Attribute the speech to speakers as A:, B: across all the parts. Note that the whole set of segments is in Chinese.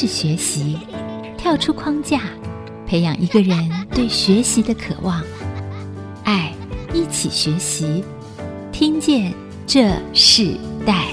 A: 是学习，跳出框架，培养一个人对学习的渴望。爱，一起学习，听见这世代。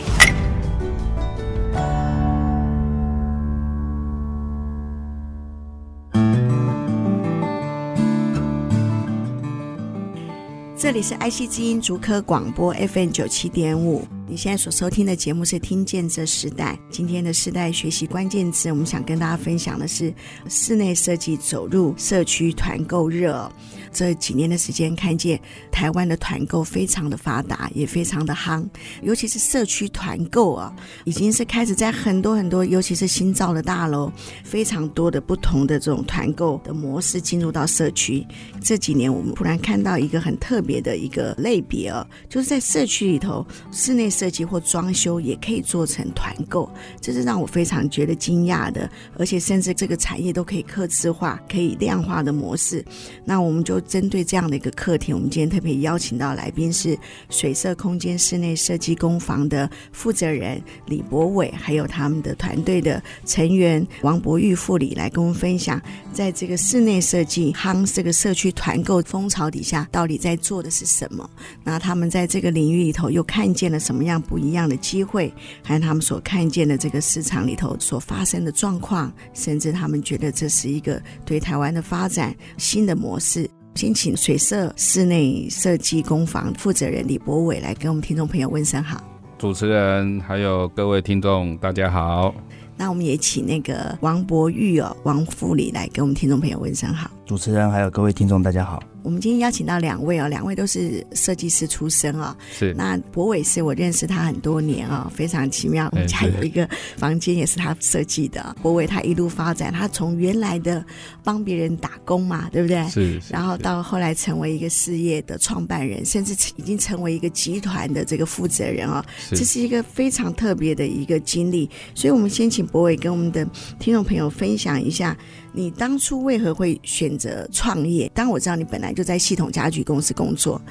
B: 这里是爱惜之音竹科广播 FM 九七点五。你现在所收听的节目是《听见这时代》，今天的时代学习关键词，我们想跟大家分享的是室内设计走入社区团购热。这几年的时间，看见台湾的团购非常的发达，也非常的夯，尤其是社区团购啊，已经是开始在很多很多，尤其是新造的大楼，非常多的不同的这种团购的模式进入到社区。这几年，我们突然看到一个很特别的一个类别啊，就是在社区里头室内。设计或装修也可以做成团购，这是让我非常觉得惊讶的，而且甚至这个产业都可以客制化、可以量化的模式。那我们就针对这样的一个课题，我们今天特别邀请到来宾是水色空间室内设计工坊的负责人李博伟，还有他们的团队的成员王博玉副理来跟我们分享，在这个室内设计夯这个社区团购风潮底下，到底在做的是什么？那他们在这个领域里头又看见了什么？样不一样的机会，还有他们所看见的这个市场里头所发生的状况，甚至他们觉得这是一个对台湾的发展新的模式。先请水色室内设计工坊负责人李博伟来跟我们听众朋友问声好。
C: 主持人还有各位听众，大家好。
B: 那我们也请那个王博玉哦，王副理来跟我们听众朋友问声好。
D: 主持人还有各位听众，大家好。
B: 我们今天邀请到两位哦，两位都是设计师出身啊、哦。
C: 是。
B: 那博伟是我认识他很多年啊、哦，非常奇妙。我们家有一个房间也是他设计的。博伟他一路发展，他从原来的帮别人打工嘛，对不对？
C: 是。
B: 然后到后来成为一个事业的创办人，甚至已经成为一个集团的这个负责人啊、哦。这是一个非常特别的一个经历。所以我们先请博伟跟我们的听众朋友分享一下。你当初为何会选择创业？当我知道你本来就在系统家具公司工作，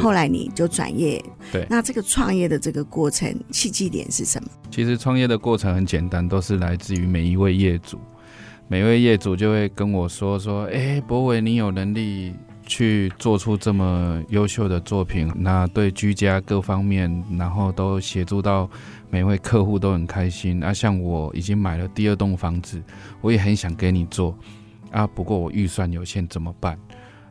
B: 后来你就转业。
C: 对，
B: 那这个创业的这个过程契机点是什么？
C: 其实创业的过程很简单，都是来自于每一位业主，每一位业主就会跟我说说：“哎，博伟，你有能力去做出这么优秀的作品，那对居家各方面，然后都协助到。”每位客户都很开心啊！像我已经买了第二栋房子，我也很想给你做啊。不过我预算有限，怎么办？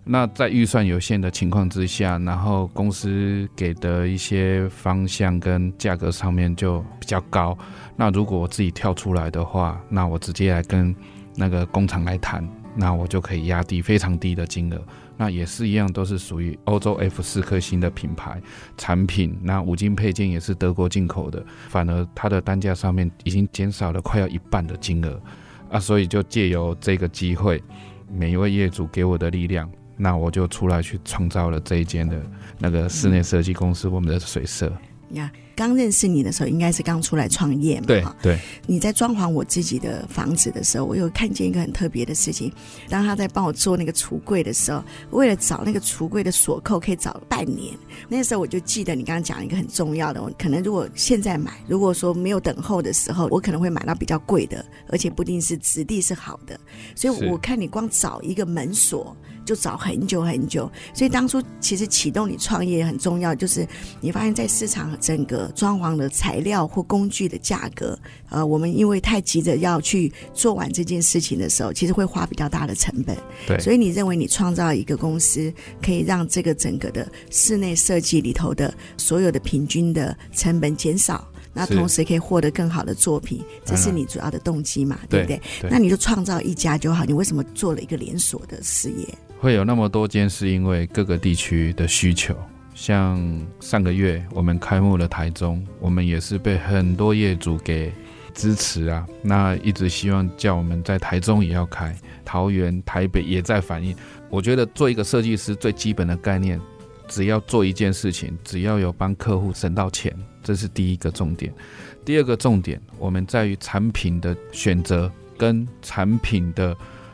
C: 那在预算有限的情况之下，然后公司给的一些方向跟价格上面就比较高。那如果我自己跳出来的话，那我直接来跟那个工厂来谈，那我就可以压低非常低的金额。那也是一样，都是属于欧洲 F 四颗星的品牌产品。那五金配件也是德国进口的，反而它的单价上面已经减少了快要一半的金额啊！所以就借由这个机会，每一位业主给我的力量，那我就出来去创造了这一间的那个室内设计公司，我们的水色
B: 呀。刚认识你的时候，应该是刚出来创业嘛？
C: 对对。
B: 你在装潢我自己的房子的时候，我有看见一个很特别的事情。当他在帮我做那个橱柜的时候，为了找那个橱柜的锁扣，可以找半年。那时候我就记得你刚刚讲一个很重要的，我可能如果现在买，如果说没有等候的时候，我可能会买到比较贵的，而且不一定是质地是好的。所以我看你光找一个门锁就找很久很久。所以当初其实启动你创业很重要，就是你发现在市场整个。装潢的材料或工具的价格，呃，我们因为太急着要去做完这件事情的时候，其实会花比较大的成本。
C: 对，
B: 所以你认为你创造一个公司，可以让这个整个的室内设计里头的所有的平均的成本减少，那同时可以获得更好的作品，这是你主要的动机嘛？对不对？对，那你就创造一家就好。你为什么做了一个连锁的事业？
C: 会有那么多间，是因为各个地区的需求。像上个月我们开幕了台中，我们也是被很多业主给支持啊。那一直希望叫我们在台中也要开，桃园、台北也在反映。我觉得做一个设计师最基本的概念，只要做一件事情，只要有帮客户省到钱，这是第一个重点。第二个重点，我们在于产品的选择跟产品的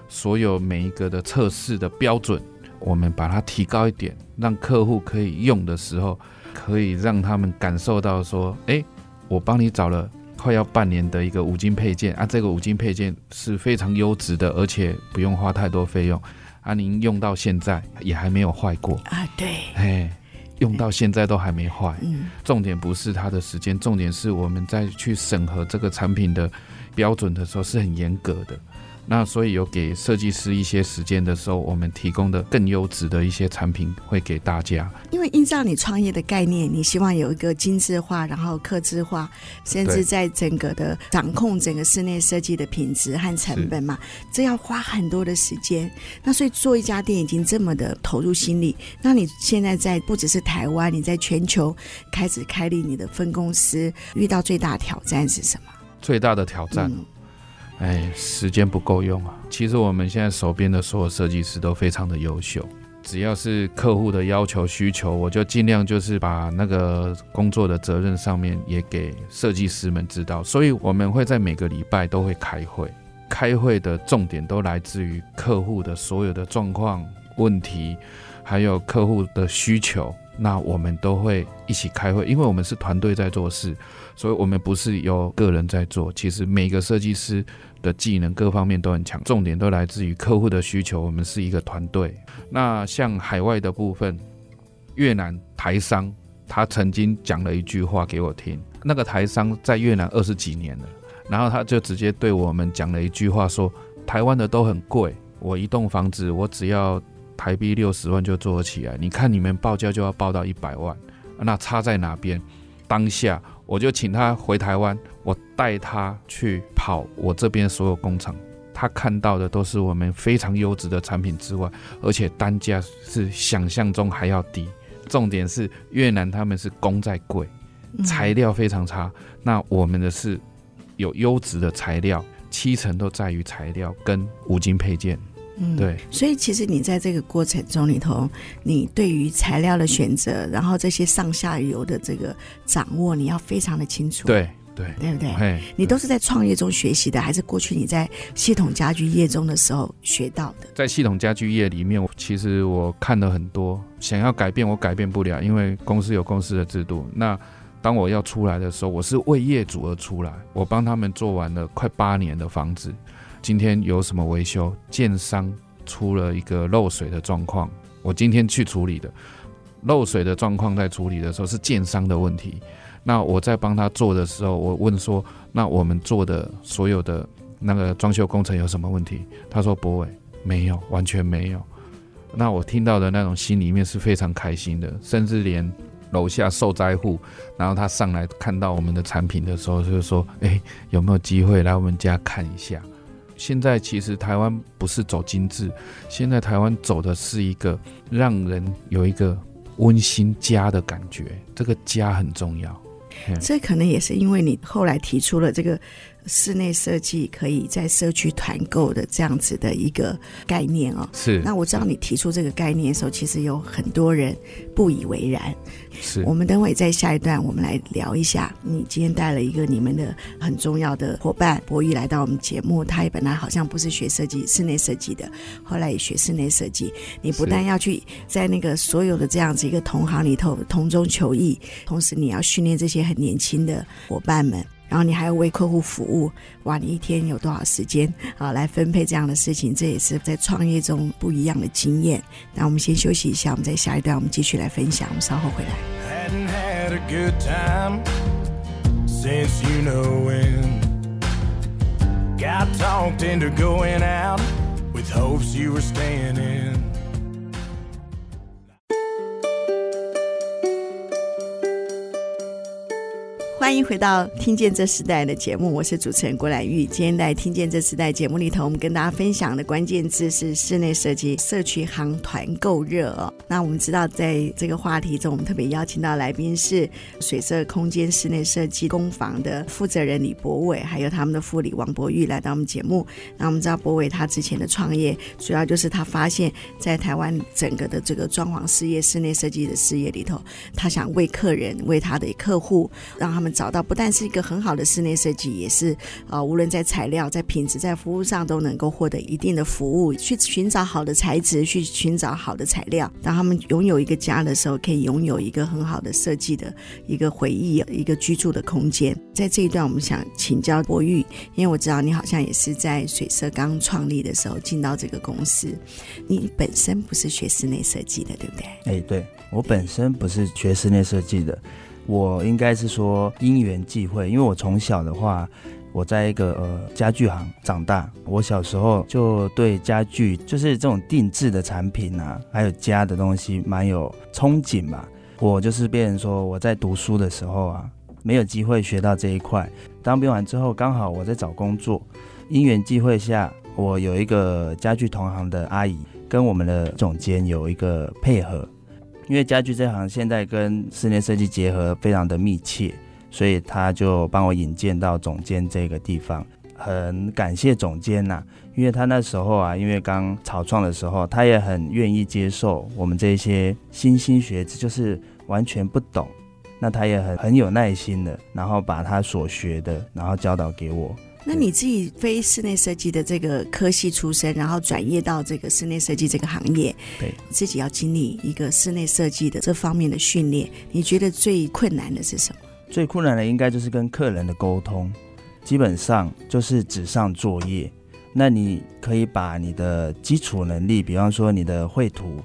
C: 所有每一个的测试的标准。我们把它提高一点，让客户可以用的时候，可以让他们感受到说：“哎，我帮你找了快要半年的一个五金配件啊，这个五金配件是非常优质的，而且不用花太多费用啊。您用到现在也还没有坏过
B: 啊？对，
C: 哎，用到现在都还没坏。
B: 嗯，
C: 重点不是它的时间，重点是我们在去审核这个产品的标准的时候是很严格的。那所以有给设计师一些时间的时候，我们提供的更优质的一些产品会给大家。
B: 因为依照你创业的概念，你希望有一个精致化，然后客制化，甚至在整个的掌控整个室内设计的品质和成本嘛，这要花很多的时间。那所以做一家店已经这么的投入心力，那你现在在不只是台湾，你在全球开始开立你的分公司，遇到最大挑战是什么？
C: 最大的挑战。嗯哎，时间不够用啊！其实我们现在手边的所有设计师都非常的优秀，只要是客户的要求需求，我就尽量就是把那个工作的责任上面也给设计师们知道。所以我们会在每个礼拜都会开会，开会的重点都来自于客户的所有的状况、问题，还有客户的需求。那我们都会一起开会，因为我们是团队在做事，所以我们不是由个人在做。其实每个设计师的技能各方面都很强，重点都来自于客户的需求。我们是一个团队。那像海外的部分，越南台商他曾经讲了一句话给我听，那个台商在越南二十几年了，然后他就直接对我们讲了一句话说：台湾的都很贵，我一栋房子我只要。台币六十万就做起来，你看你们报价就要报到一百万，那差在哪边？当下我就请他回台湾，我带他去跑我这边所有工厂，他看到的都是我们非常优质的产品之外，而且单价是想象中还要低。重点是越南他们是工在贵，材料非常差，那我们的是有优质的材料，七成都在于材料跟五金配件。
B: 嗯，
C: 对，
B: 所以其实你在这个过程中里头，你对于材料的选择，然后这些上下游的这个掌握，你要非常的清楚。
C: 对对，
B: 对不对？
C: 嘿，
B: 你都是在创业中学习的，还是过去你在系统家居业中的时候学到的？
C: 在系统家居业里面，其实我看了很多，想要改变我改变不了，因为公司有公司的制度。那当我要出来的时候，我是为业主而出来，我帮他们做完了快八年的房子。今天有什么维修？建商出了一个漏水的状况，我今天去处理的。漏水的状况在处理的时候是建商的问题。那我在帮他做的时候，我问说：“那我们做的所有的那个装修工程有什么问题？”他说：“博伟，没有，完全没有。”那我听到的那种心里面是非常开心的，甚至连楼下受灾户，然后他上来看到我们的产品的时候，就是说：“哎，有没有机会来我们家看一下？”现在其实台湾不是走精致，现在台湾走的是一个让人有一个温馨家的感觉，这个家很重要。
B: 这可能也是因为你后来提出了这个。室内设计可以在社区团购的这样子的一个概念哦，
C: 是。
B: 那我知道你提出这个概念的时候，其实有很多人不以为然。
C: 是。
B: 我们等会在下一段，我们来聊一下。你今天带了一个你们的很重要的伙伴博宇来到我们节目，他也本来好像不是学设计室内设计的，后来也学室内设计。你不但要去在那个所有的这样子一个同行里头同中求异，同时你要训练这些很年轻的伙伴们。然后你还要为客户服务，哇！你一天有多少时间啊来分配这样的事情？这也是在创业中不一样的经验。那我们先休息一下，我们在下一段我们继续来分享。我们稍后回来。欢迎回到《听见这时代》的节目，我是主持人郭兰玉。今天在《听见这时代》节目里头，我们跟大家分享的关键字是室内设计社区行团购热哦。那我们知道，在这个话题中，我们特别邀请到来宾是水色空间室内设计工坊的负责人李博伟，还有他们的副理王博玉来到我们节目。那我们知道，博伟他之前的创业，主要就是他发现，在台湾整个的这个装潢事业、室内设计的事业里头，他想为客人、为他的客户，让他们。找到不但是一个很好的室内设计，也是啊、呃，无论在材料、在品质、在服务上都能够获得一定的服务。去寻找好的材质，去寻找好的材料，当他们拥有一个家的时候，可以拥有一个很好的设计的一个回忆，一个居住的空间。在这一段，我们想请教博玉，因为我知道你好像也是在水色刚创立的时候进到这个公司，你本身不是学室内设计的，对不对？
D: 哎，对，我本身不是学室内设计的。我应该是说因缘际会，因为我从小的话，我在一个呃家具行长大。我小时候就对家具，就是这种定制的产品啊，还有家的东西，蛮有憧憬吧。我就是变成说我在读书的时候啊，没有机会学到这一块。当兵完之后，刚好我在找工作，因缘际会下，我有一个家具同行的阿姨，跟我们的总监有一个配合。因为家具这行现在跟室内设计结合非常的密切，所以他就帮我引荐到总监这个地方。很感谢总监呐、因为他那时候啊，因为刚草创的时候，他也很愿意接受我们这些新兴学子，就是完全不懂，那他也很很有耐心的，然后把他所学的，然后教导给我。
B: 那你自己非室内设计的这个科系出身，然后转业到这个室内设计这个行业，
D: 对，
B: 自己要经历一个室内设计的这方面的训练，你觉得最困难的是什么？
D: 最困难的应该就是跟客人的沟通，基本上就是纸上作业。那你可以把你的基础能力，比方说你的绘图，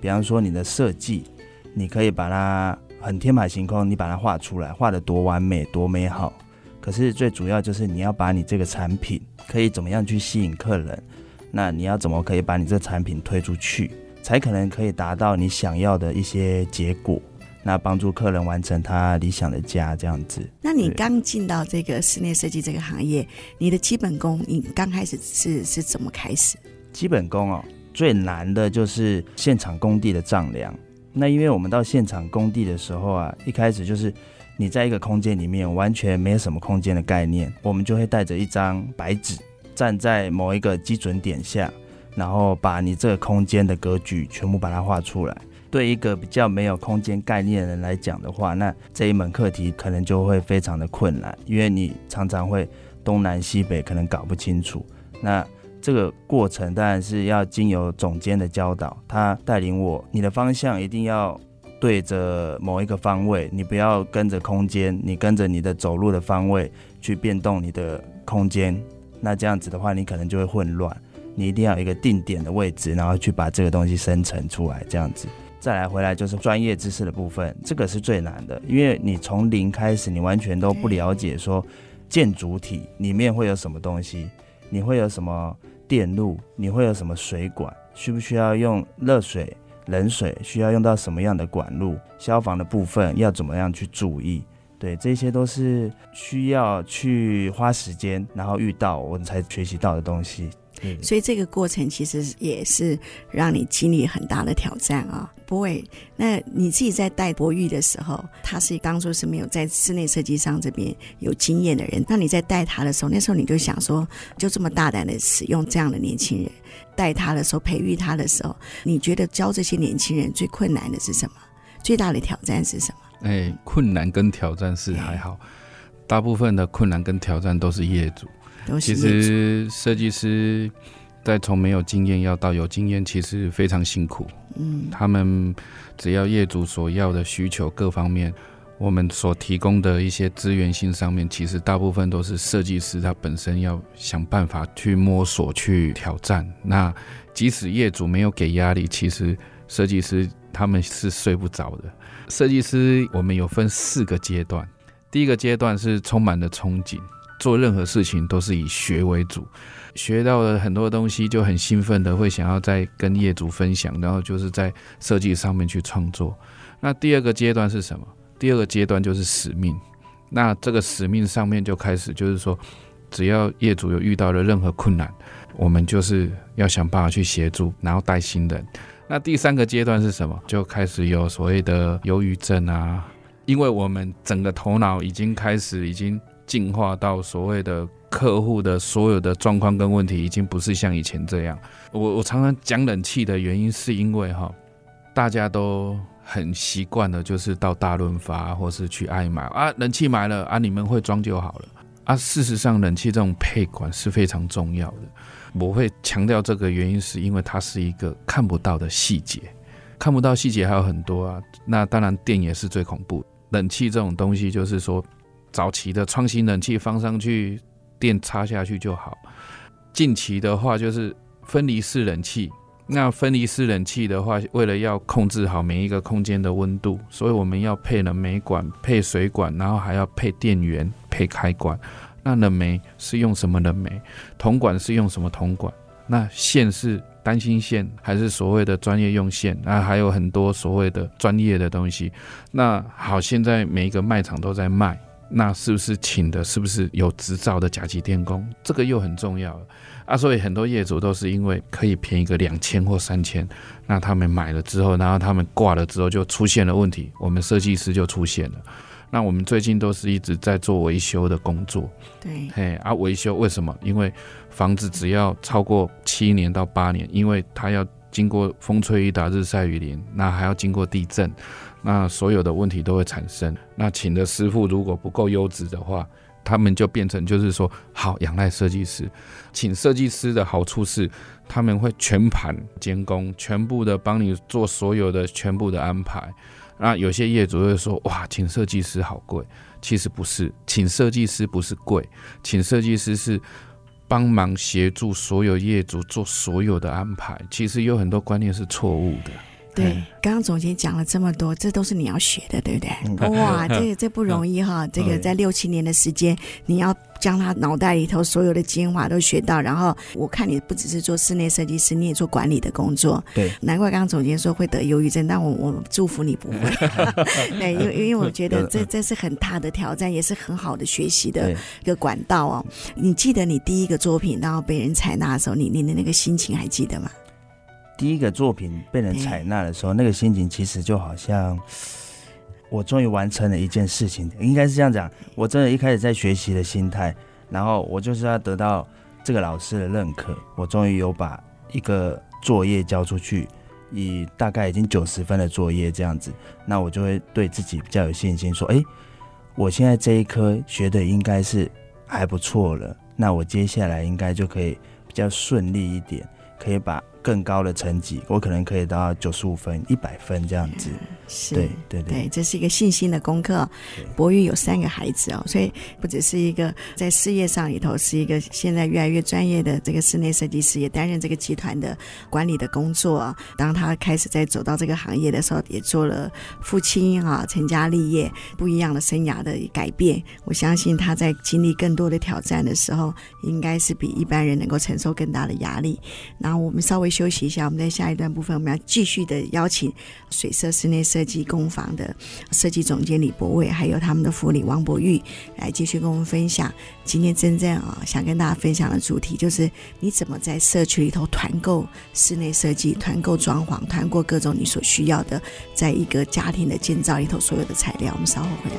D: 比方说你的设计，你可以把它很天马行空，你把它画出来，画得多完美，多美好。可是最主要就是你要把你这个产品可以怎么样去吸引客人，那你要怎么可以把你这产品推出去，才可能可以达到你想要的一些结果，那帮助客人完成他理想的家这样子。
B: 那你刚进到这个室内设计这个行业，你的基本功，你刚开始是是怎么开始？
D: 基本功哦，最难的就是现场工地的丈量。那因为我们到现场工地的时候啊，一开始就是。你在一个空间里面完全没有什么空间的概念，我们就会带着一张白纸，站在某一个基准点下，然后把你这个空间的格局全部把它画出来。对一个比较没有空间概念的人来讲的话，那这一门课题可能就会非常的困难，因为你常常会东南西北可能搞不清楚。那这个过程当然是要经由总监的教导，他带领我，你的方向一定要。对着某一个方位，你不要跟着空间，你跟着你的走路的方位去变动你的空间，那这样子的话，你可能就会混乱。你一定要有一个定点的位置，然后去把这个东西生成出来，这样子。再来回来就是专业知识的部分，这个是最难的，因为你从零开始，你完全都不了解说建筑体里面会有什么东西，你会有什么电路，你会有什么水管，需不需要用热水？冷水需要用到什么样的管路？消防的部分要怎么样去注意？对，这些都是需要去花时间，然后遇到我们才学习到的东西。
B: 所以这个过程其实也是让你经历很大的挑战啊，不会。那你自己在带博玉的时候，他是当初是没有在室内设计上这边有经验的人。那你在带他的时候，那时候你就想说，就这么大胆的使用这样的年轻人带他的时候，培育他的时候，你觉得教这些年轻人最困难的是什么？最大的挑战是什么？
C: 哎，困难跟挑战是还好，大部分的困难跟挑战都是业主。其实设计师在从没有经验要到有经验，其实非常辛苦。嗯，他们只要业主所要的需求各方面，我们所提供的一些资源性上面，其实大部分都是设计师他本身要想办法去摸索、去挑战。那即使业主没有给压力，其实设计师他们是睡不着的。设计师我们有分四个阶段，第一个阶段是充满了憧憬。做任何事情都是以学为主，学到了很多东西就很兴奋的会想要再跟业主分享，然后就是在设计上面去创作。那第二个阶段是什么？第二个阶段就是使命。那这个使命上面就开始就是说，只要业主有遇到了任何困难，我们就是要想办法去协助，然后带新人。那第三个阶段是什么？就开始有所谓的忧郁症啊，因为我们整个头脑已经开始已经。进化到所谓的客户的所有的状况跟问题，已经不是像以前这样。我我常常讲冷气的原因，是因为哈，大家都很习惯的，就是到大润发或是去爱买啊，冷气买了啊，你们会装就好了啊。事实上，冷气这种配管是非常重要的。我会强调这个原因，是因为它是一个看不到的细节，看不到细节还有很多啊。那当然，电也是最恐怖。冷气这种东西，就是说早期的创新冷气放上去，电插下去就好。近期的话，就是分离式冷气。那分离式冷气的话，为了要控制好每一个空间的温度，所以我们要配冷媒管、配水管，然后还要配电源、配开关。那冷媒是用什么冷媒？铜管是用什么铜管？那线是单芯线还是所谓的专业用线？那还有很多所谓的专业的东西。那好，现在每一个卖场都在卖，那是不是请的是不是有执照的甲级电工？这个又很重要。啊，所以很多业主都是因为可以便宜个两千或三千，那他们买了之后，然后他们挂了之后就出现了问题，我们设计师就出现了。那我们最近都是一直在做维修的工作。
B: 对，
C: 嘿，啊，维修为什么？因为房子只要超过七年到八年，因为它要经过风吹雨打、日晒雨淋，那还要经过地震，那所有的问题都会产生。那请的师傅如果不够优质的话，他们就变成就是说，好仰赖设计师，请设计师的好处是，他们会全盘监工，全部的帮你做所有的全部的安排。那有些业主会说，哇，请设计师好贵，其实不是，请设计师不是贵，请设计师是帮忙协助所有业主做所有的安排。其实有很多观念是错误的。
B: 对，刚刚总监讲了这么多，这都是你要学的，对不对？哇，这个这不容易哈！这个在六七年的时间，你要将他脑袋里头所有的精华都学到。然后我看你不只是做室内设计师，你也做管理的工作。
D: 对，
B: 难怪刚刚总监说会得忧郁症，但我我祝福你不会。对，因为因为我觉得这这是很大的挑战，也是很好的学习的一个管道哦。你记得你第一个作品然后被人采纳的时候，你你的那个心情还记得吗？
D: 第一个作品被人采纳的时候，那个心情其实就好像我终于完成了一件事情，应该是这样讲。我真的一开始在学习的心态，然后我就是要得到这个老师的认可。我终于有把一个作业交出去，以大概已经九十分的作业这样子，那我就会对自己比较有信心，说：诶，我现在这一科学的应该是还不错了，那我接下来应该就可以比较顺利一点，可以把。更高的成绩，我可能可以到九十五分、一百分这样子。
B: 是，
D: 对对对，
B: 对，这是一个信心的功课。博玉有三个孩子哦，所以不只是一个在事业上里头是一个现在越来越专业的这个室内设计师，也担任这个集团的管理的工作。当他开始在走到这个行业的时候，也做了父亲啊，成家立业，不一样的生涯的改变。我相信他在经历更多的挑战的时候，应该是比一般人能够承受更大的压力。然后我们稍微休息一下，我们在下一段部分，我们要继续的邀请水色室内设。计工坊的设计总监李博伟，还有他们的副理王博玉，来继续跟我们分享。今天真正啊，想跟大家分享的主题就是你怎么在社区里头团购室内设计、团购装潢、团购各种你所需要的，在一个家庭的建造里头所有的材料。我们稍后回来。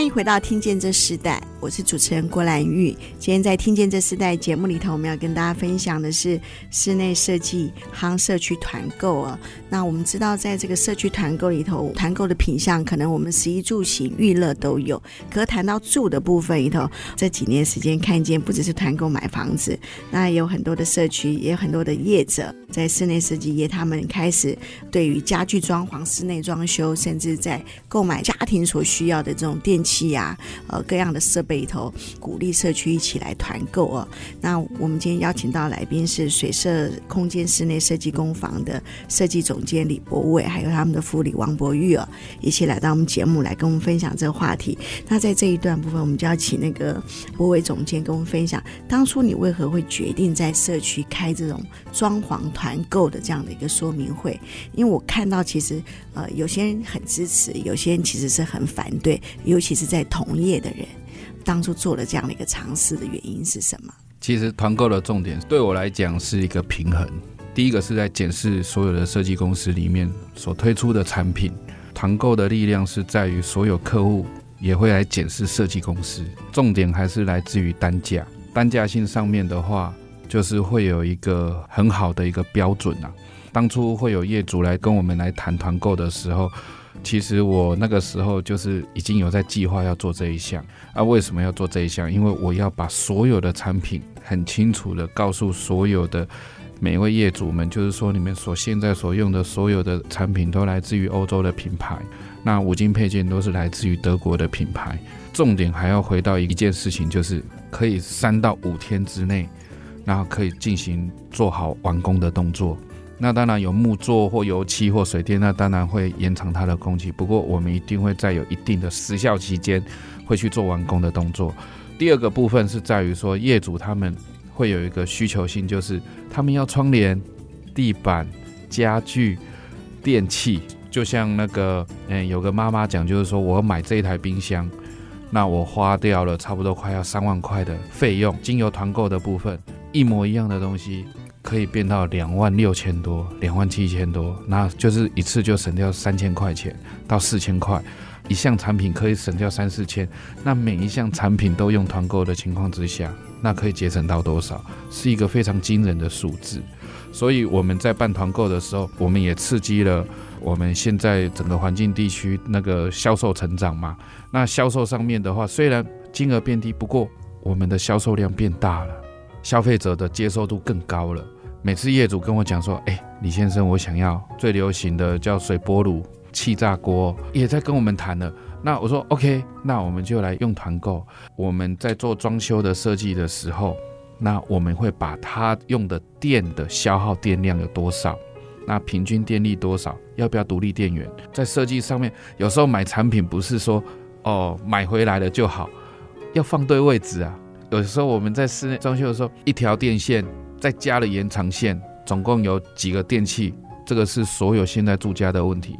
B: 欢迎回到《听见这时代》，我是主持人郭兰玉。今天在《听见这时代》节目里头，我们要跟大家分享的是室内设计夯社区团购啊。那我们知道，在这个社区团购里头，团购的品项可能我们食衣住行娱乐都有。可谈到住的部分里头，这几年时间看见，不只是团购买房子，那有很多的社区，也有很多的业者在室内设计业，他们开始对于家具装潢、室内装修，甚至在购买家庭所需要的这种电。器器啊，呃，各样的设备里头，鼓励社区一起来团购哦。那我们今天邀请到来宾是水社空间室内设计工坊的设计总监李博伟，还有他们的副理王博玉哦，一起来到我们节目来跟我们分享这个话题。那在这一段部分，我们就要请那个博伟总监跟我们分享，当初你为何会决定在社区开这种装潢团购的这样的一个说明会？因为我看到其实呃，有些人很支持，有些人其实是很反对，尤其。是在同业的人当初做了这样的一个尝试的原因是什么？
C: 其实团购的重点对我来讲是一个平衡。第一个是在检视所有的设计公司里面所推出的产品，团购的力量是在于所有客户也会来检视设计公司。重点还是来自于单价，单价性上面的话，就是会有一个很好的一个标准啊。当初会有业主来跟我们来谈团购的时候，其实我那个时候就是已经有在计划要做这一项。啊，为什么要做这一项？因为我要把所有的产品很清楚的告诉所有的。每位业主们，就是说，你们所现在所用的所有的产品都来自于欧洲的品牌，那五金配件都是来自于德国的品牌。重点还要回到一件事情，就是可以三到五天之内，然后可以进行做好完工的动作。那当然有木作或油漆或水电，那当然会延长它的工期。不过我们一定会在有一定的时效期间，会去做完工的动作。第二个部分是在于说，业主他们。会有一个需求性，就是他们要窗帘、地板、家具、电器，就像那个，嗯，有个妈妈讲，就是说我买这一台冰箱，那我花掉了差不多快要三万块的费用，经由团购的部分，一模一样的东西可以变到两万六千多、两万七千多，那就是一次就省掉三千块钱到四千块，一项产品可以省掉三四千，那每一项产品都用团购的情况之下。那可以节省到多少？是一个非常惊人的数字。所以我们在办团购的时候，我们也刺激了我们现在整个环境地区那个销售成长嘛。那销售上面的话，虽然金额变低，不过我们的销售量变大了，消费者的接受度更高了。每次业主跟我讲说：“哎，李先生，我想要最流行的叫水波炉、气炸锅，也在跟我们谈了。”那我说 OK，那我们就来用团购。我们在做装修的设计的时候，那我们会把它用的电的消耗电量有多少，那平均电力多少，要不要独立电源？在设计上面，有时候买产品不是说哦买回来了就好，要放对位置啊。有时候我们在室内装修的时候，一条电线再加了延长线，总共有几个电器？这个是所有现在住家的问题，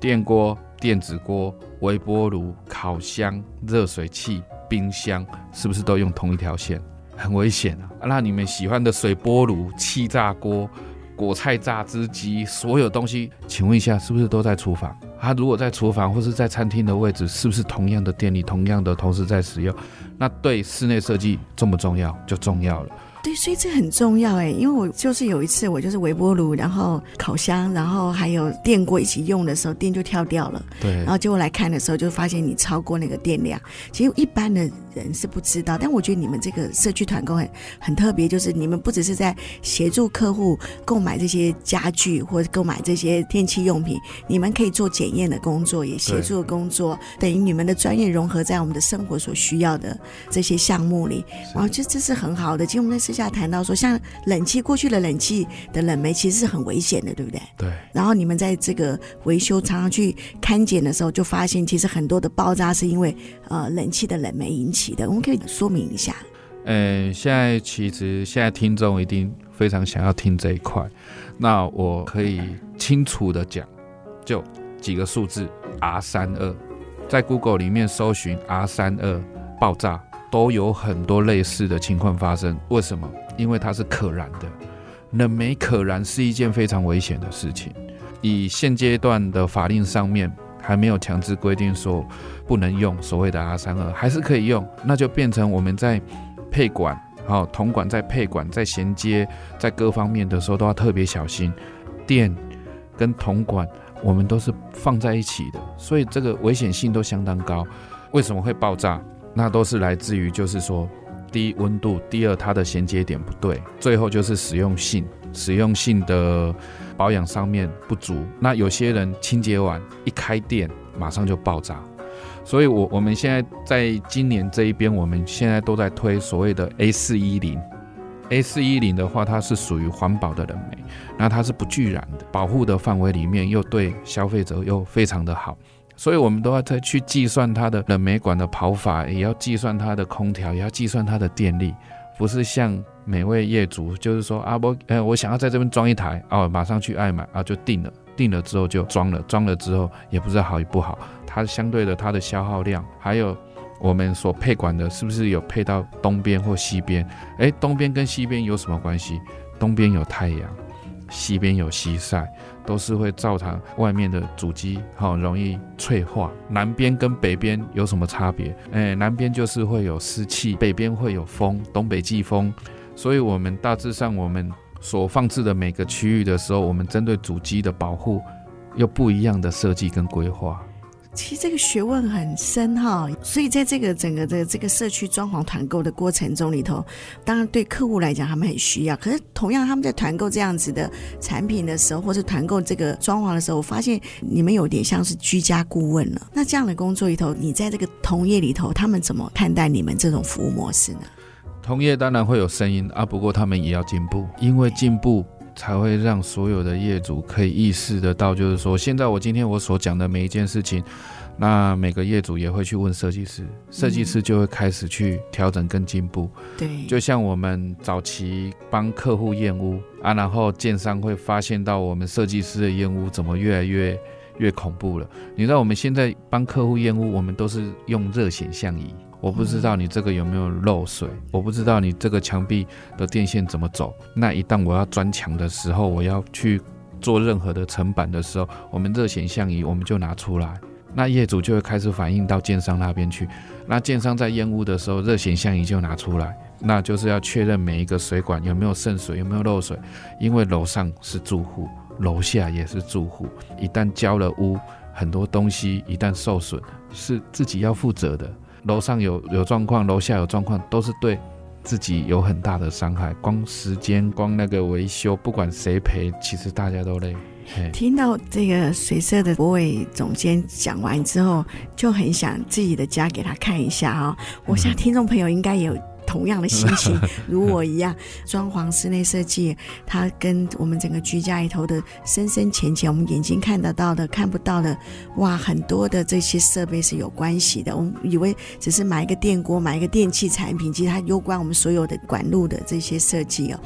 C: 电锅。电子锅、微波炉、烤箱、热水器、冰箱，是不是都用同一条线？很危险啊！那你们喜欢的水波炉、气炸锅、果菜榨汁机，所有东西，请问一下，是不是都在厨房？他如果在厨房或是在餐厅的位置，是不是同样的电力、同样的同时在使用？那对室内设计重不重要？就重要了。
B: 对，所以这很重要哎，因为我就是有一次，我就是微波炉，然后烤箱，然后还有电锅一起用的时候，电就跳掉了。
C: 对，
B: 然后结果来看的时候，就发现你超过那个电量。其实一般的人是不知道，但我觉得你们这个社区团购很很特别，就是你们不只是在协助客户购买这些家具或者购买这些电器用品，你们可以做检验的工作，也协助的工作，等于你们的专业融合在我们的生活所需要的这些项目里。然后这这是很好的。其实我们在私下谈到说，像冷气过去的冷气的冷媒其实是很危险的，对不对？
C: 对。然
B: 后你们在这个维修常常去勘检的时候，就发现其实很多的爆炸是因为呃冷气的冷媒引起的。我们可以说明一下。
C: 呃，现在其实现在听众一定非常想要听这一块，那我可以清楚的讲，就几个数字 R 三二，在 Google 里面搜寻 R 三二爆炸。都有很多类似的情况发生，为什么？因为它是可燃的，冷媒可燃是一件非常危险的事情。以现阶段的法令上面还没有强制规定说不能用所谓的 R 三二，还是可以用，那就变成我们在配管，好，铜管在配管在衔接在各方面的时候都要特别小心。电跟铜管我们都是放在一起的，所以这个危险性都相当高。为什么会爆炸？那都是来自于，就是说，第一温度，第二它的衔接点不对，最后就是使用性，使用性的保养上面不足。那有些人清洁完一开电，马上就爆炸。所以我，我们现在在今年这一边，我们现在都在推所谓的 A 四一零，A 四一零的话，它是属于环保的冷媒，那它是不聚燃的，保护的范围里面又对消费者又非常的好。所以，我们都要再去计算它的冷媒管的跑法，也要计算它的空调，也要计算它的电力，不是像每位业主就是说啊，我，呃，我想要在这边装一台，哦，马上去爱买啊，就定了，定了之后就装了，装了之后也不知道好与不好，它相对的它的消耗量，还有我们所配管的，是不是有配到东边或西边？诶，东边跟西边有什么关系？东边有太阳，西边有西晒，都是会造成外面的主机好容易脆化。南边跟北边有什么差别？哎，南边就是会有湿气，北边会有风，东北季风。所以，我们大致上我们所放置的每个区域的时候，我们针对主机的保护，又不一样的设计跟规划。
B: 其实这个学问很深哈，所以在这个整个的这个社区装潢团购的过程中里头，当然对客户来讲他们很需要。可是同样他们在团购这样子的产品的时候，或是团购这个装潢的时候，我发现你们有点像是居家顾问了。那这样的工作里头，你在这个同业里头，他们怎么看待你们这种服务模式呢？
C: 同业当然会有声音啊，不过他们也要进步，因为进步。才会让所有的业主可以意识得到，就是说，现在我今天我所讲的每一件事情，那每个业主也会去问设计师，设计师就会开始去调整跟进步。
B: 对，
C: 就像我们早期帮客户验屋啊，然后建商会发现到我们设计师的验屋怎么越来越越恐怖了。你知道我们现在帮客户验屋，我们都是用热显像仪。我不知道你这个有没有漏水，我不知道你这个墙壁的电线怎么走。那一旦我要钻墙的时候，我要去做任何的层板的时候，我们热显像仪我们就拿出来，那业主就会开始反映到建商那边去。那建商在验屋的时候，热显像仪就拿出来，那就是要确认每一个水管有没有渗水，有没有漏水。因为楼上是住户，楼下也是住户，一旦交了屋，很多东西一旦受损，是自己要负责的。楼上有有状况，楼下有状况，都是对自己有很大的伤害。光时间，光那个维修，不管谁赔，其实大家都累。
B: 听到这个水社的博伟总监讲完之后，就很想自己的家给他看一下哈、哦。我想听众朋友应该有。同样的心情，如我一样，装潢室内设计，它跟我们整个居家里头的深深浅浅，我们眼睛看得到的、看不到的，哇，很多的这些设备是有关系的。我们以为只是买一个电锅、买一个电器产品，其实它攸关我们所有的管路的这些设计哦。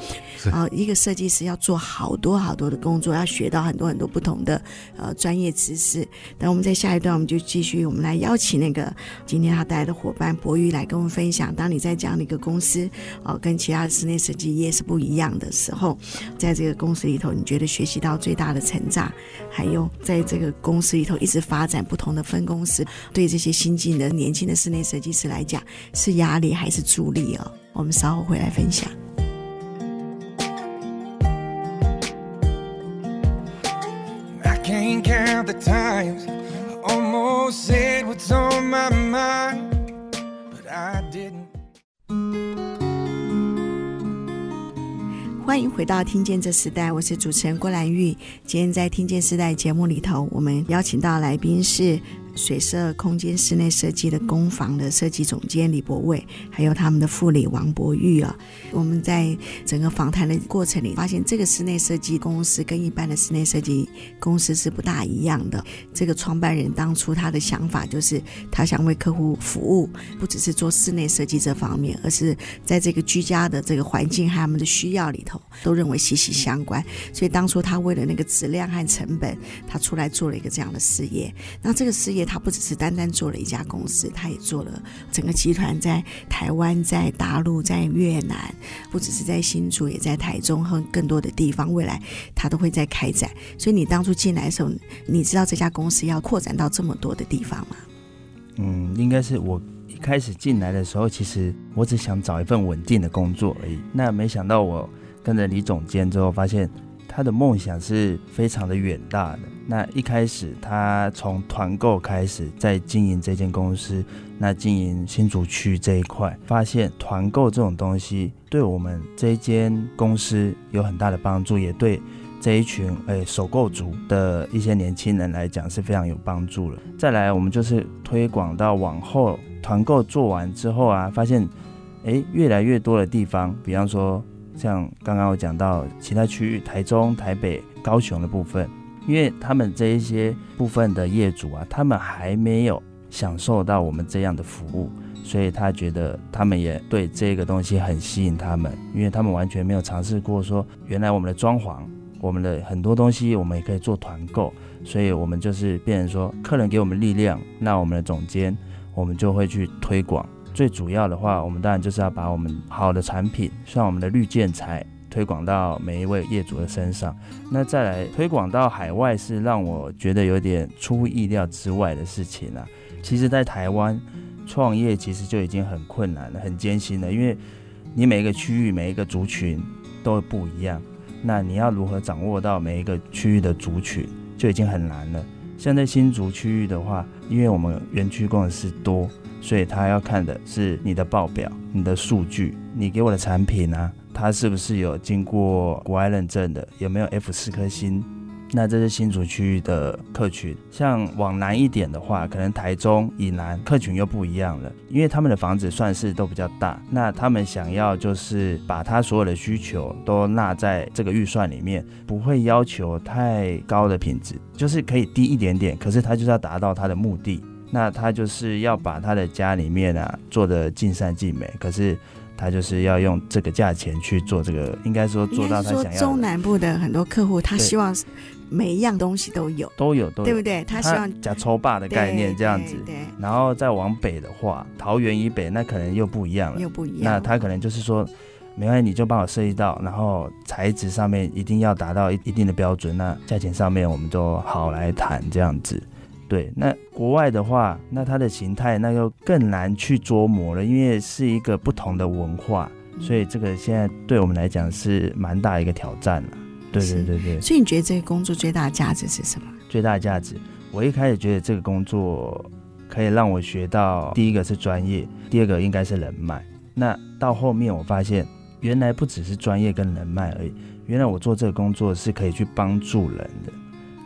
B: 啊，一个设计师要做好多好多的工作，要学到很多很多不同的呃专业知识。那我们在下一段，我们就继续，我们来邀请那个今天他带来的伙伴博宇来跟我们分享。当你在讲那个。公司哦，跟其他的室内设计业是不一样的时候，在这个公司里头，你觉得学习到最大的成长，还有在这个公司里头一直发展不同的分公司，对这些新进的年轻的室内设计师来讲，是压力还是助力哦？我们稍后回来分享。欢迎回到《听见这时代》，我是主持人郭兰玉。今天在《听见时代》节目里头，我们邀请到来宾是。水色空间室内设计的工坊的设计总监李博卫，还有他们的副理王柏玉啊。我们在整个访谈的过程里，发现这个室内设计公司跟一般的室内设计公司是不大一样的。这个创办人当初他的想法就是，他想为客户服务，不只是做室内设计这方面，而是在这个居家的这个环境和他们的需要里头，都认为息息相关。所以当初他为了那个质量和成本，他出来做了一个这样的事业。那这个事业。他不只是单单做了一家公司，他也做了整个集团，在台湾、在大陆、在越南，不只是在新竹，也在台中和更多的地方。未来他都会在开展。所以你当初进来的时候，你知道这家公司要扩展到这么多的地方吗？
D: 嗯，应该是我一开始进来的时候，其实我只想找一份稳定的工作而已。那没想到我跟着李总监之后，发现他的梦想是非常的远大的。那一开始，他从团购开始在经营这间公司，那经营新竹区这一块，发现团购这种东西对我们这一间公司有很大的帮助，也对这一群诶、欸、首购族的一些年轻人来讲是非常有帮助了。再来，我们就是推广到往后，团购做完之后啊，发现诶、越来越多的地方，比方说像刚刚我讲到其他区域，台中、台北、高雄的部分。因为他们这一些部分的业主啊，他们还没有享受到我们这样的服务，所以他觉得他们也对这个东西很吸引他们，因为他们完全没有尝试过说，原来我们的装潢，我们的很多东西我们也可以做团购，所以我们就是变成说，客人给我们力量，那我们的总监我们就会去推广。最主要的话，我们当然就是要把我们好的产品，像我们的绿建材。推广到每一位业主的身上。那再来推广到海外，是让我觉得有点出乎意料之外的事情啊。其实，在台湾创业其实就已经很困难了，很艰辛了，因为你每一个区域、每一个族群都不一样。那你要如何掌握到每一个区域的族群，就已经很难了。像在新竹区域的话，因为我们园区工程师多，所以他要看的是你的报表、你的数据，你给我的产品啊，它是不是有经过国外认证的，有没有 F 四颗星？那这是新竹区域的客群，像往南一点的话，可能台中以南客群又不一样了，因为他们的房子算是都比较大，那他们想要就是把他所有的需求都纳在这个预算里面，不会要求太高的品质，就是可以低一点点，可是他就是要达到他的目的，那他就是要把他的家里面啊做的尽善尽美，可是。他就是要用这个价钱去做这个，应该说做到他想要的。
B: 中南部的很多客户，他希望每一样东西都有，
D: 都有，都有，
B: 对不对？他希望
D: 假抽霸的概念这样子。
B: 对。
D: 然后再往北的话，桃园以北那可能又不一样了，
B: 又不一样。
D: 那他可能就是说，没关系，你就帮我设计到，然后材质上面一定要达到一一定的标准，那价钱上面我们都好来谈这样子。对，那国外的话，那它的形态那又更难去琢磨了，因为是一个不同的文化，所以这个现在对我们来讲是蛮大一个挑战了。对对对对。
B: 所以你觉得这个工作最大的价值是什么？
D: 最大的价值，我一开始觉得这个工作可以让我学到第一个是专业，第二个应该是人脉。那到后面我发现，原来不只是专业跟人脉而已，原来我做这个工作是可以去帮助人的。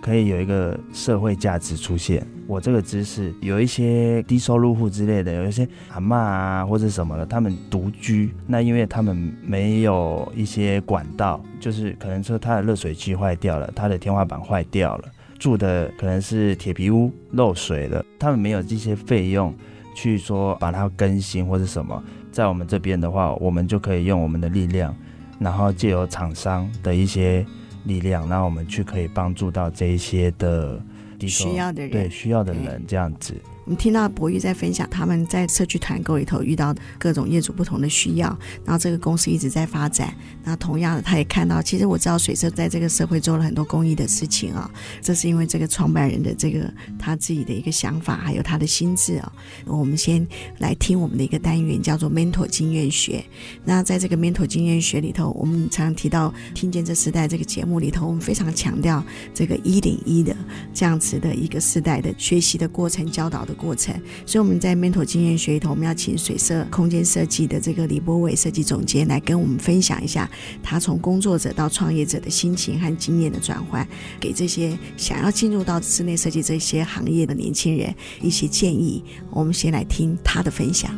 D: 可以有一个社会价值出现。我这个知识有一些低收入户之类的，有一些阿嬷啊或者什么的，他们独居，那因为他们没有一些管道，就是可能说他的热水器坏掉了，他的天花板坏掉了，住的可能是铁皮屋漏水了，他们没有这些费用去说把它更新或者什么。在我们这边的话，我们就可以用我们的力量，然后借由厂商的一些。力量，那我们去可以帮助到这一些的
B: 需要的人，
D: 对需要的人这样子。
B: 我们听到博玉在分享他们在社区团购里头遇到各种业主不同的需要，然后这个公司一直在发展。那同样的，他也看到，其实我知道水社在这个社会做了很多公益的事情啊。这是因为这个创办人的这个他自己的一个想法，还有他的心智啊。我们先来听我们的一个单元，叫做 Mentor 经验学。那在这个 Mentor 经验学里头，我们常常提到听见这时代这个节目里头，我们非常强调这个一零一的这样子的一个时代的学习的过程、教导的。过程，所以我们在 Mentor 经验学里头，我们要请水色空间设计的这个李波伟设计总监来跟我们分享一下他从工作者到创业者的心情和经验的转换，给这些想要进入到室内设计这些行业的年轻人一些建议。我们先来听他的分享，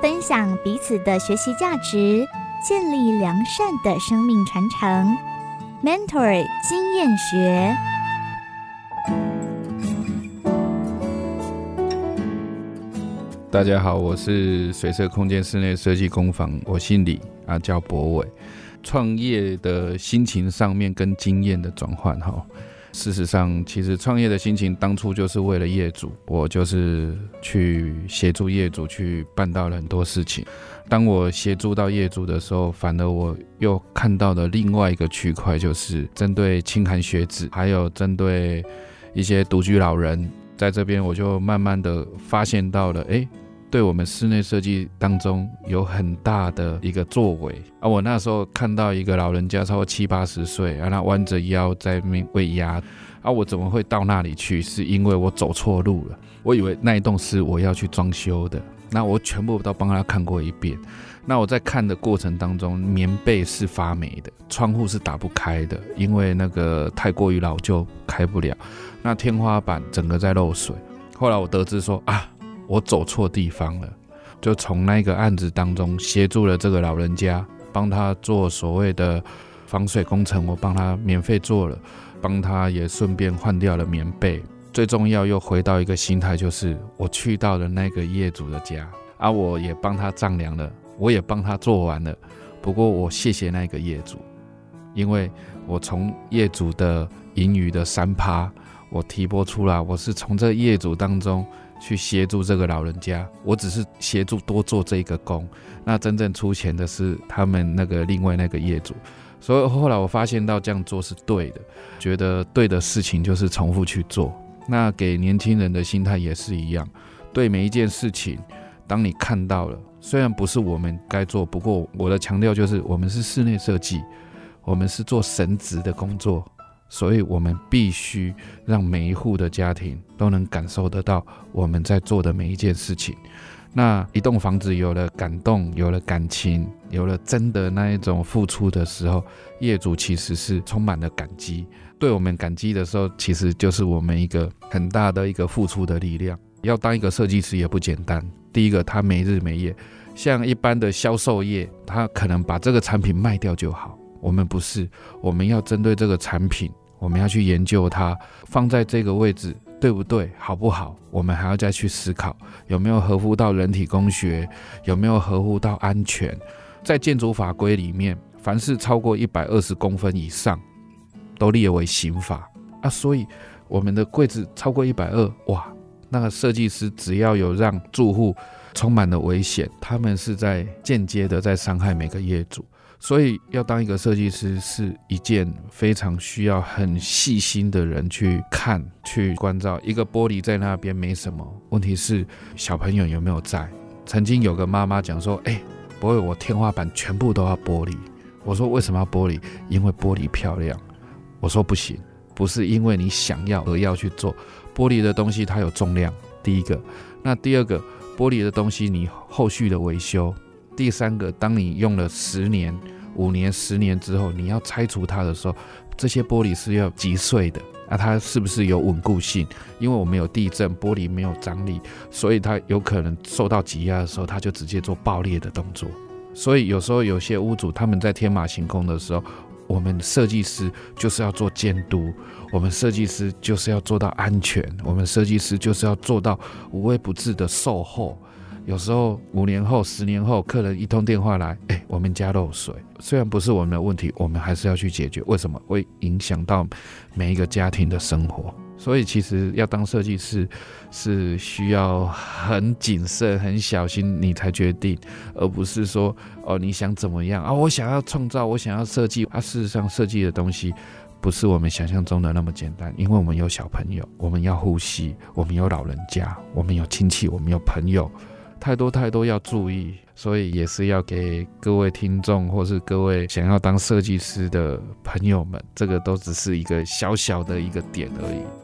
E: 分享彼此的学习价值，建立良善的生命传承。Mentor 经验学，
C: 大家好，我是水色空间室内设计工坊，我姓李啊，叫博伟。创业的心情上面跟经验的转换哈，事实上，其实创业的心情当初就是为了业主，我就是去协助业主去办到了很多事情。当我协助到业主的时候，反而我又看到了另外一个区块，就是针对清寒学子，还有针对一些独居老人，在这边我就慢慢的发现到了，哎，对我们室内设计当中有很大的一个作为啊！我那时候看到一个老人家超过七八十岁，然后弯着腰在那喂鸭，啊，我怎么会到那里去？是因为我走错路了，我以为那一栋是我要去装修的。那我全部都帮他看过一遍。那我在看的过程当中，棉被是发霉的，窗户是打不开的，因为那个太过于老旧开不了。那天花板整个在漏水。后来我得知说啊，我走错地方了，就从那个案子当中协助了这个老人家，帮他做所谓的防水工程，我帮他免费做了，帮他也顺便换掉了棉被。最重要又回到一个心态，就是我去到了那个业主的家，啊，我也帮他丈量了，我也帮他做完了。不过我谢谢那个业主，因为我从业主的盈余的三趴，我提拨出来，我是从这业主当中去协助这个老人家，我只是协助多做这一个工。那真正出钱的是他们那个另外那个业主。所以后来我发现到这样做是对的，觉得对的事情就是重复去做。那给年轻人的心态也是一样，对每一件事情，当你看到了，虽然不是我们该做，不过我的强调就是我们是室内设计，我们是做神职的工作。所以，我们必须让每一户的家庭都能感受得到我们在做的每一件事情。那一栋房子有了感动，有了感情，有了真的那一种付出的时候，业主其实是充满了感激。对我们感激的时候，其实就是我们一个很大的一个付出的力量。要当一个设计师也不简单。第一个，他没日没夜，像一般的销售业，他可能把这个产品卖掉就好。我们不是，我们要针对这个产品。我们要去研究它放在这个位置对不对，好不好？我们还要再去思考有没有合乎到人体工学，有没有合乎到安全。在建筑法规里面，凡是超过一百二十公分以上，都列为刑法啊。所以我们的柜子超过一百二，哇，那个设计师只要有让住户充满了危险，他们是在间接的在伤害每个业主。所以，要当一个设计师是一件非常需要很细心的人去看、去关照。一个玻璃在那边没什么，问题是小朋友有没有在？曾经有个妈妈讲说：“哎，不会，我天花板全部都要玻璃。”我说：“为什么要玻璃？因为玻璃漂亮。”我说：“不行，不是因为你想要而要去做。玻璃的东西它有重量，第一个。那第二个，玻璃的东西你后续的维修。第三个，当你用了十年。五年、十年之后，你要拆除它的时候，这些玻璃是要击碎的。那它是不是有稳固性？因为我们有地震，玻璃没有张力，所以它有可能受到挤压的时候，它就直接做爆裂的动作。所以有时候有些屋主他们在天马行空的时候，我们设计师就是要做监督，我们设计师就是要做到安全，我们设计师就是要做到无微不至的售后。有时候五年后、十年后，客人一通电话来，哎，我们家漏水，虽然不是我们的问题，我们还是要去解决。为什么会影响到每一个家庭的生活？所以其实要当设计师是需要很谨慎、很小心，你才决定，而不是说哦，你想怎么样啊？我想要创造，我想要设计啊。事实上，设计的东西不是我们想象中的那么简单，因为我们有小朋友，我们要呼吸，我们有老人家，我们有亲戚，我们有朋友。太多太多要注意，所以也是要给各位听众，或是各位想要当设计师的朋友们，这个都只是一个小小的一个点而已。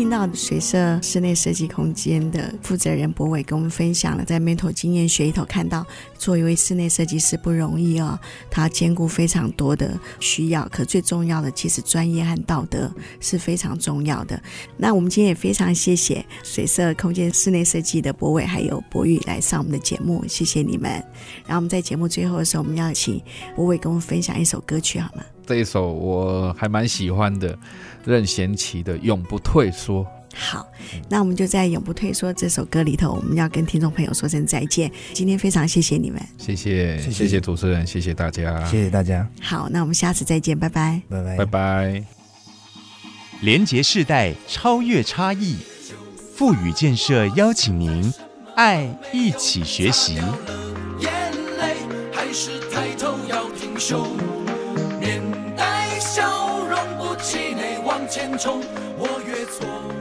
B: 听到水色室内设计空间的负责人博伟跟我们分享了，在 Mentor 经验学里头看到，做一位室内设计师不容易哦，他兼顾非常多的需要，可最重要的其实专业和道德是非常重要的。那我们今天也非常谢谢水色空间室内设计的博伟还有博宇来上我们的节目，谢谢你们。然后我们在节目最后的时候，我们要请博伟跟我们分享一首歌曲好吗？
C: 这一首我还蛮喜欢的，任贤齐的《永不退缩》。
B: 好，那我们就在《永不退缩》这首歌里头，我们要跟听众朋友说声再见。今天非常谢谢你们，
C: 谢谢，谢谢主持人，谢谢大家，
D: 谢谢大家。
B: 好，那我们下次再见，拜拜，
D: 拜拜，
C: 拜拜。
F: 连结世代，超越差异，富予建设邀请您，爱一起学习。眼泪还是抬头要挺胸。前冲，我越挫。